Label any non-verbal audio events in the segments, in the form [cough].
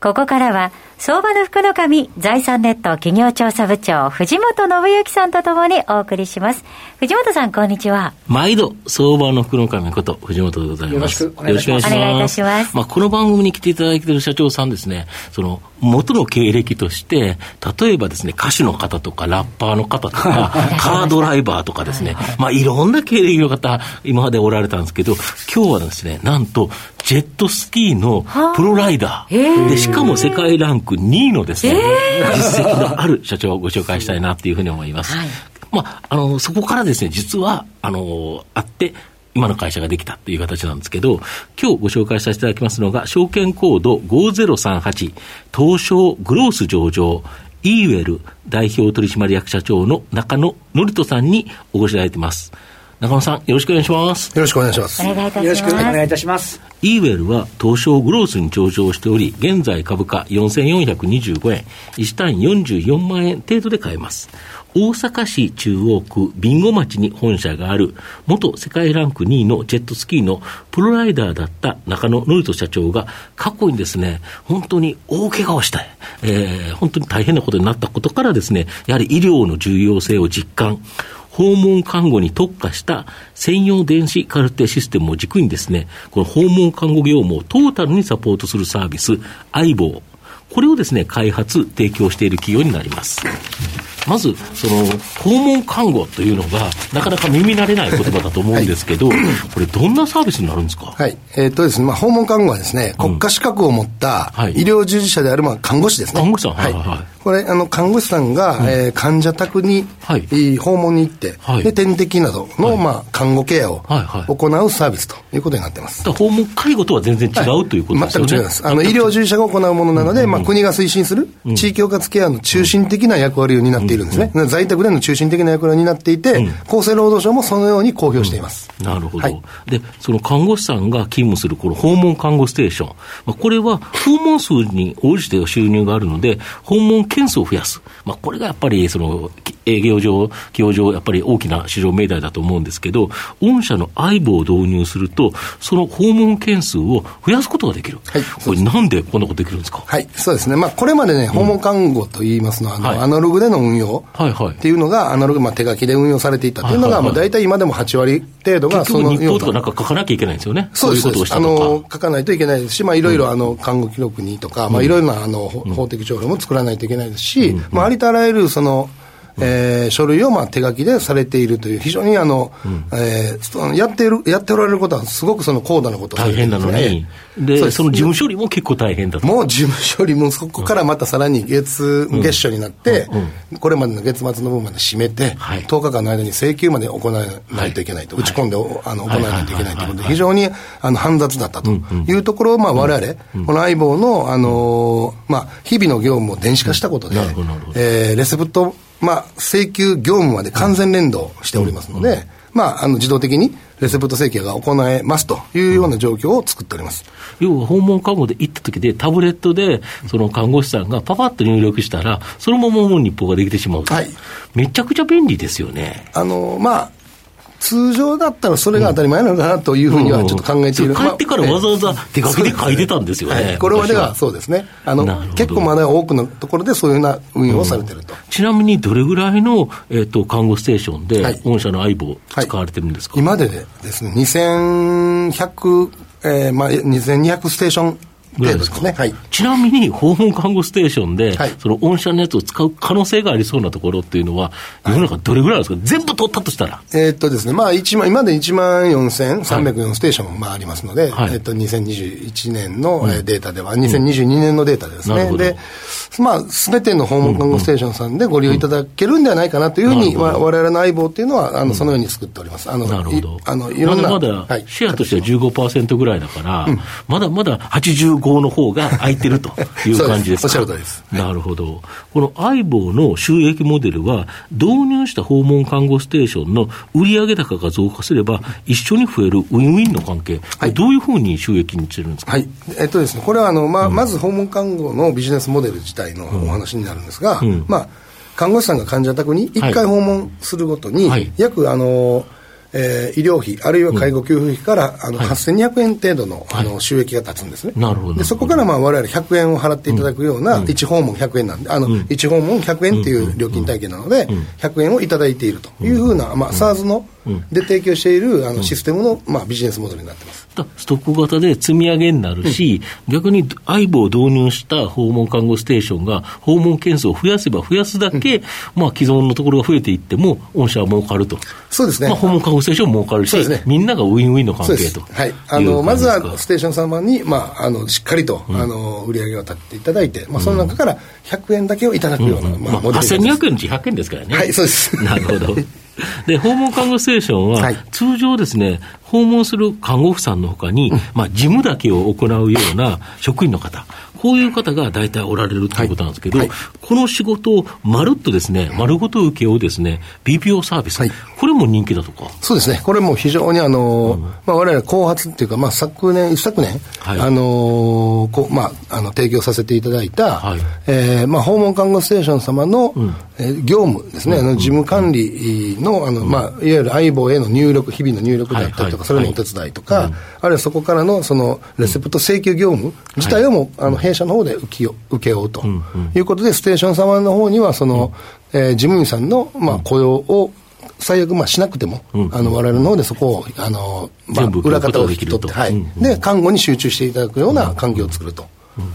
ここからは相場の福の神財産ネット企業調査部長藤本信之さんとともにお送りします。藤本さんこんにちは。毎度相場の福の神こと藤本でございます。よろしくお願いします。お願いいたします。まあこの番組に来ていただいている社長さんですね。その元の経歴として例えばですね歌手の方とかラッパーの方とかカードライバーとかですねまあいろんな経歴の方今までおられたんですけど今日はですねなんとジェットスキーのプロライダー。でしかも世界ランク2位のですね、えー、実績のある社長をご紹介したいなというふうに思います。はい、まあ、あの、そこからですね、実は、あの、あって、今の会社ができたっていう形なんですけど、今日ご紹介させていただきますのが、証券コード5038、東証グロース上場、イーウェル代表取締役社長の中野典人さんにお越しいただいています。中野さん、よろしくお願いします。よろしくお願いします。お願いいたします。よろしくお願いいたします。イーウェルは東証グロースに上場しており、現在株価4425円、1単位44万円程度で買えます。大阪市中央区備後町に本社がある、元世界ランク2位のジェットスキーのプロライダーだった中野典人社長が、過去にですね、本当に大怪我をしたい、えー、本当に大変なことになったことからですね、やはり医療の重要性を実感、訪問看護に特化した専用電子カルテシステムを軸にですね、この訪問看護業務をトータルにサポートするサービス、相棒。これをですね、開発、提供している企業になります。まず、その、訪問看護というのが、なかなか耳慣れない言葉だと思うんですけど、はい、これ、どんなサービスになるんですか？はい。えー、っとですね、まあ、訪問看護はですね、国家資格を持った医療従事者である、まあ、看護師ですね。看護師さん、はい、はい、はい。これ、あの、看護師さんが、うん、えー、患者宅に、はい、訪問に行って、はい、で、点滴などの、はい、まあ、看護ケアを行うサービスということになってます。訪問介護とは全然違う、ということですね。全く違います。あの、医療従事者が行うものなので、うん、まあ、国が推進する、地域包括ケアの中心的な役割を担っているんですね。在宅での中心的な役割を担っていて、厚生労働省もそのように公表しています。なるほど。で、その看護師さんが勤務する、この訪問看護ステーション。まあ、これは、訪問数に応じて収入があるので、訪問件数を増やす。まあ、これがやっぱりその営業上、企業上、やっぱり大きな市場命題だと思うんですけど、御社の相棒を導入すると、その訪問件数を増やすことができる、はい、これ、なんでこんなことできるんですか、はい、そうですね、まあ、これまでね、訪問看護といいますのは、あの、はい、アナログでの運用。っていうのが、アナログ、まあ、手書きで運用されていたというのが、まあ、大体今でも8割程度がその日報とかなんか書かなきゃいけないんですよね、そういうことをしたあの書かないといけないですし、まあ、いろいろあの看護記録にとか、まあ、いろいろなあの法的条例も作らないといけないですし、まあ、ありとあらゆるその、えー、書類をまあ手書きでされているという、非常にあの、うん、えー、やっている、やっておられることは、すごくその高度なこと大変なのに、でその事務処理も結構大変だと。もう事務処理も、そこからまたさらに月、うん、月初になって、うん、これまでの月末の分まで締めて、はい、10日間の間に請求まで行わないといけないと、はい、打ち込んで、あの行わないといけないということで、非常にあの煩雑だったと。いうところを、まあ、我々、この相棒の、あのまあ、日々の業務を電子化したことで、えー、レセプトまあ、請求業務まで完全連動しておりますので、うん、まあ、あの自動的にレセプト請求が行えますというような状況を作っております。要は訪問看護で行った時で、タブレットで、その看護師さんがパパッと入力したら、そのままもう日報ができてしまうはい。めちゃくちゃ便利ですよね。あの、まあ、通常だったらそれが当たり前なのかなというふうにはちょっと考えている、帰ってからわざわざ手書きで書いてたんですよね、はい、これまでは。そうですね。あの結構まだ多くのところでそういうような運用をされてると、うん、ちなみにどれぐらいの、えーと、看護ステーションで、御社の相棒使われてるんですか、はい、今でですね2100、えーまあ、2200ステーションぐらいですか？ね。はい。ちなみに、訪問看護ステーションで、はい、その御社のやつを使う可能性がありそうなところっていうのは、世の中どれぐらいですか、全部取ったとしたら？えー、っとですね、まあ、一万、今で1万4304ステーション、まあ、ありますので、はい、えー、っと、2021年のデータでは、うん、2022年のデータですね。で、まあ、すべての訪問看護ステーションさんでご利用いただけるんではないかなというふうに、われわれの相棒っていうのは、あの、そのように作っております。あの、なるほど。あの、いろんな。まだまだ、シェアとしては15%ぐらいだから、まだまだ85の方が空いてるという感じですか？[laughs] おっしゃるです。なるほど。この相棒の収益モデルは、導入した訪問看護ステーションの売上高が増加すれば、一緒に増えるウィンウィンの関係、はい、どういうふうに収益にしてるんですか、はい、えっとですね、これはあの、まあ、まず訪問看護のビジネスモデル自体のお話になるんですが、うん、まあ、看護師さんが患者宅に1回訪問するごとに、約あの、えー、医療費、あるいは介護給付費から、あの、はい、8200円程度の、あの、収益が立つんですね。なるほど。で、そこから、まあ、我々100円を払っていただくような、1訪問100円なんで、あの、1訪問100円っていう料金体系なので、100円をいただいているというふうな、まあ、SARS の、で提供しているあのシステムの、まあ、ビジネスモデルになってます。ストック型で積み上げになるし、うん、逆に相棒を導入した訪問看護ステーションが訪問件数を増やせば増やすだけ、うん、まあ、既存のところが増えていっても、御社は儲かると、そうですね、まあ、訪問看護ステーションも儲かるし、ね、みんながウィンウィンの関係と。はい、あのまずはステーション様に、まあ、あのしっかりと、うん、あの売り上げを立っていただいて、まあ、その中から100円だけをいただくような、まあ、モデル8200円のうち100円ですからね。はい、そうです。[laughs] なるほど [laughs] で、訪問看護ステーションは、通常ですね、訪問する看護婦さんのほかに、まあ、事務だけを行うような職員の方、こういう方が大体おられるということなんですけど、はい。はい、この仕事をまるっとですね、丸ごと受けをですね、BPO サービス、はい、これも人気だとか？そうですね、これも非常にあの、うん、まあ我々後発っていうか、まあ昨年、一昨年、はい、あのこまあ、あの、提供させていただいた、はい、えー、まあ訪問看護ステーション様の、うん、えー、業務ですね、あの事務管理の、あの、まあ、いわゆる相棒への入力、日々の入力だったりとか、それのお手伝いとか、あるいはそこからの、その、レセプト請求業務自体をも、あの、弊社の方で受け受けようということで、ステーション様の方には、その、えー、事務員さんの、まあ、雇用を最悪まあしなくても、うん、あの我々の方でそこをあの、まあ、裏方を引き取って、はい、で看護に集中していただくような環境を作ると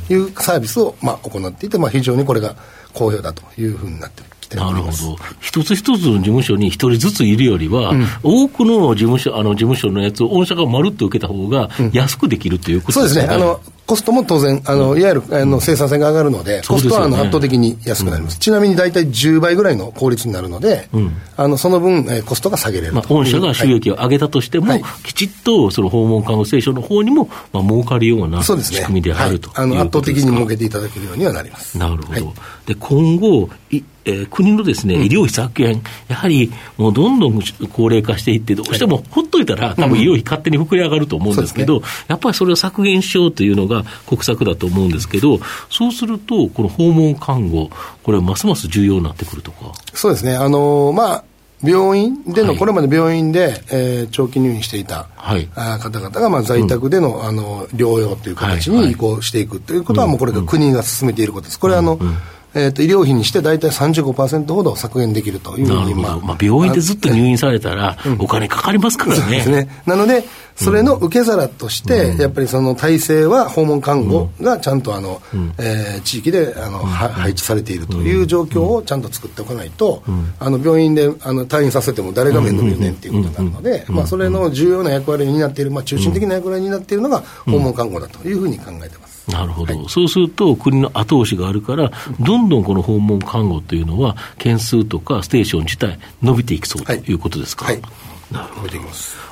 いうサービスを、まあ、行っていて、まあ、非常にこれが好評だというふうになってきてなるほど、一つ一つの事務所に一人ずついるよりは、うん、多くの事務所あの事務所のやつを御社がまるっと受けた方が安くできるということですね、うん、そうですね。あのコストも当然、あのいわゆるあの生産性が上がるので、コストはあの圧倒的に安くなります、ちなみに大体10倍ぐらいの効率になるので、あのその分、えコストが下げれるまあ、御社が収益を上げたとしても、きちっとその訪問看護ステーションの方にも、まあ儲かるような仕組みであるとあの圧倒的に儲けていただけるようにはなります。なるほど、で今後いえー、国のですね、医療費削減、やはりもうどんどん高齢化していって、どうしてもほっといたら、多分医療費勝手に膨れ上がると思うんですけど、やっぱりそれを削減しようというのが国策だと思うんですけど、そうすると、この訪問看護、これ、ますます重要になってくるとか？そうですね、あのー、まあ病院での、はい、これまで病院で、えー、長期入院していた、はい、あ方々が、まあ、在宅でのうん、あの療養という形に移行していくということは、もうこれが国が進めていることです。これはあの、うんえーと、医療費にして大体35%ほど削減できるというふうに、まあ、まあ、病院でずっと入院されたら、お金かかりますからね。ですね。なので、それの受け皿として、うん、やっぱりその体制は訪問看護がちゃんとあの、うん、えー、地域であの、うん、配置されているという状況をちゃんと作っておかないと、あの病院であの退院させても誰が面倒見るねん。っていうことになるので、まあ、それの重要な役割になっている、まあ、中心的な役割になっているのが訪問看護だというふうに考えてます。なるほど、はい、そうすると、国の後押しがあるから、どんどんこの訪問看護というのは、件数とかステーション自体、伸びていきそうということですか？はい、なるほど。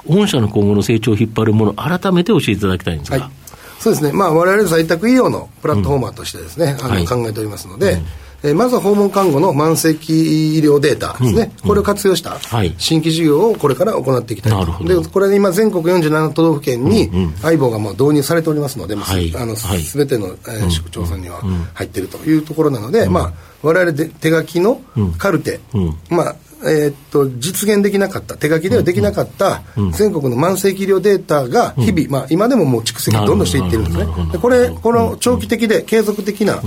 御社の今後の成長を引っ張るもの、改めて教えていただきたいんですが。はい、そうですね、まあ、われわれ在宅医療のプラットフォーマーとしてですね、うん、あの考えておりますので、うん。えー、まずは訪問看護の慢性期医療データですね、うん、これを活用した新規事業をこれから行っていきたいと、でこれ今、全国47都道府県に相棒がもう導入されておりますので、はい、あのすべての、えー、市区町村には入っているというところなので、まあ、我々で手書きのカルテ、まあ、えー、っと実現できなかった、手書きではできなかった全国の慢性期医療データが日々、まあ、今でももう蓄積どんどんしていってるんですね。でこれ、この長期的で継続的な、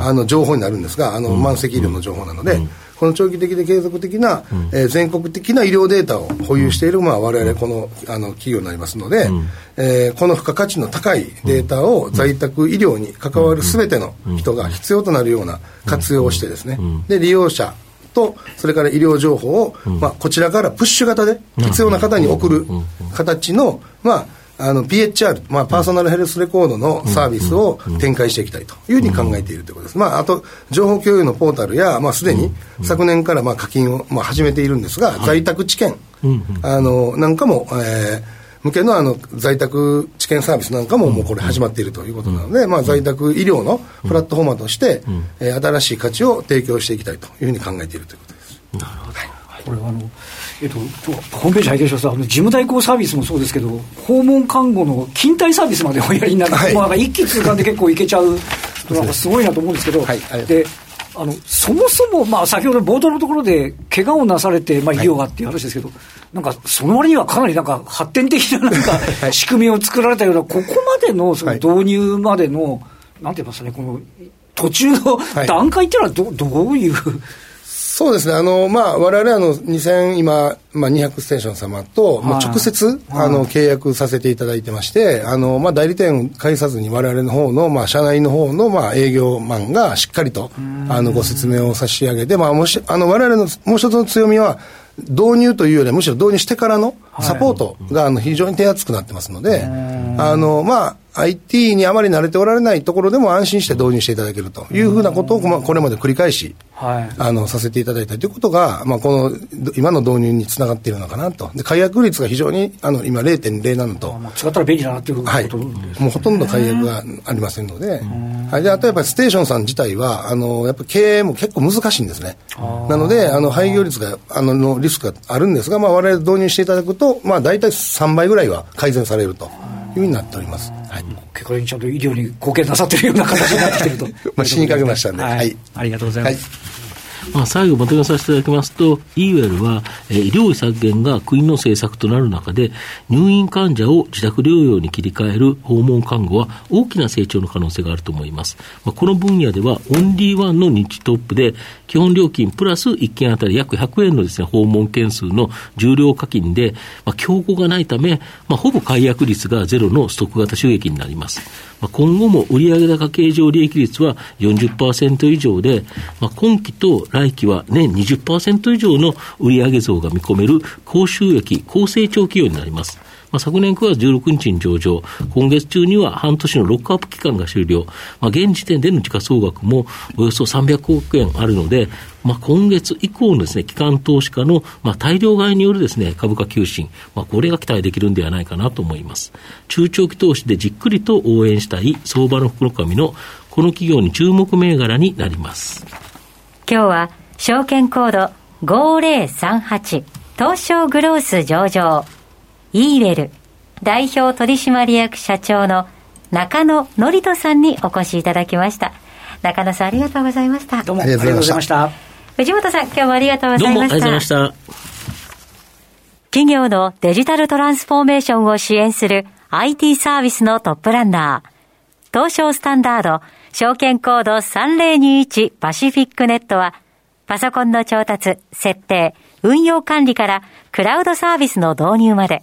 あの情報になるんですが、あの慢性期医療の情報なので、この長期的で継続的な、えー、全国的な医療データを保有している、まあ、我々このあの企業になりますので、うん、えー、この付加価値の高いデータを在宅医療に関わるすべての人が必要となるような活用をしてですね、で利用者と、それから医療情報を、まあ、こちらからプッシュ型で必要な方に送る形の、まあ、あの PHR、まあ、パーソナルヘルスレコードのサービスを展開していきたいというふうに考えているということです、まあ、あと情報共有のポータルや、まあ、すでに昨年からまあ課金をまあ始めているんですが、在宅知見、あのなんかも、えー、向けのあの在宅治験サービスなんかももうこれ始まっているということなので、まあ、在宅医療のプラットフォーマーとして、えー、新しい価値を提供していきたいというふうに考えているということです。なるほど、はい、これはあのえっと、ホームページ拝見しますと、事務代行サービスもそうですけど、訪問看護の勤怠サービスまでおやりになる、はい、もうなんか一気通貫で結構いけちゃう、なんかすごいなと思うんですけど、はい、であのそもそも、まあ、先ほど冒頭のところで、怪我をなされて、まあ、医療がっていう話ですけど、はい、なんかその割にはかなりなんか発展的ななんか仕組みを作られたような、ここまでのその導入までの、なんて言いますかね、この途中の段階っていうのはど、どういう。そうですね、あの、まあ、我々あの、2000、今、まあ、200ステーション様と、まあ、直接、あの、契約させていただいてまして、あの、まあ、代理店介さずに我々の方の、まあ、社内の方の、まあ、営業マンがしっかりと、あの、ご説明を差し上げて、まあ、もし、あの、我々のもう一つの強みは、導入というよりはむしろ導入してからのサポートがあの非常に手厚くなってますので、あの、まあ、IT にあまり慣れておられないところでも安心して導入していただけるというふうなことを、これまで繰り返し、はい、あのさせていただいたということが、まあ、この今の導入につながっているのかなと、で解約率が非常にあの今、0.07と、まあ、使ったら便利だなということ、はい、もうほとんど解約がありませんので、はい、であとやっぱりステーションさん自体は、あのやっぱ経営も結構難しいんですね。なので、あの廃業率があののリスクがあるんですが、まあ、我々導入していただくと、まあ、大体3倍ぐらいは改善されると。いうふうになっております。はい、結果にちゃんと医療に貢献なさってるような形になってきてると。[laughs] まあ死にかけましたんで、はい、はい。ありがとうございます。まあ、最後まとめさせていただきますと、イーウェルは、えー、医療費削減が国の政策となる中で、入院患者を自宅療養に切り替える訪問看護は大きな成長の可能性があると思います。まあ、この分野では、オンリーワンの日トップで、基本料金プラス1件あたり約100円のですね、訪問件数の重量課金で、まあ、競合がないため、まあ、ほぼ解約率がゼロのストック型収益になります。まあ、今後も売上高経常利益率は40%以上で、まあ、今期と来期は年20%以上の売上増が見込める高収益、高成長企業になります。まあ、昨年9月16日に上場、今月中には半年のロックアップ期間が終了、まあ、現時点での時価総額もおよそ300億円あるので、まあ、今月以降のですね、機関投資家の、まあ、大量買いによるですね、株価急進、まあ、これが期待できるんではないかなと思います。中長期投資でじっくりと応援したい相場の福の神のこの企業に注目銘柄になります。今日は証券コード5038東証グロース上場イーウェル代表取締役社長の中野則人さんにお越しいただきました。中野さんありがとうございました。どうもありがとうございました。藤本さん今日もありがとうございました。どうもありがとうございました。企業のデジタルトランスフォーメーションを支援する IT サービスのトップランナー東証スタンダード証券コード3021パシフィックネットはパソコンの調達、設定、運用管理からクラウドサービスの導入まで、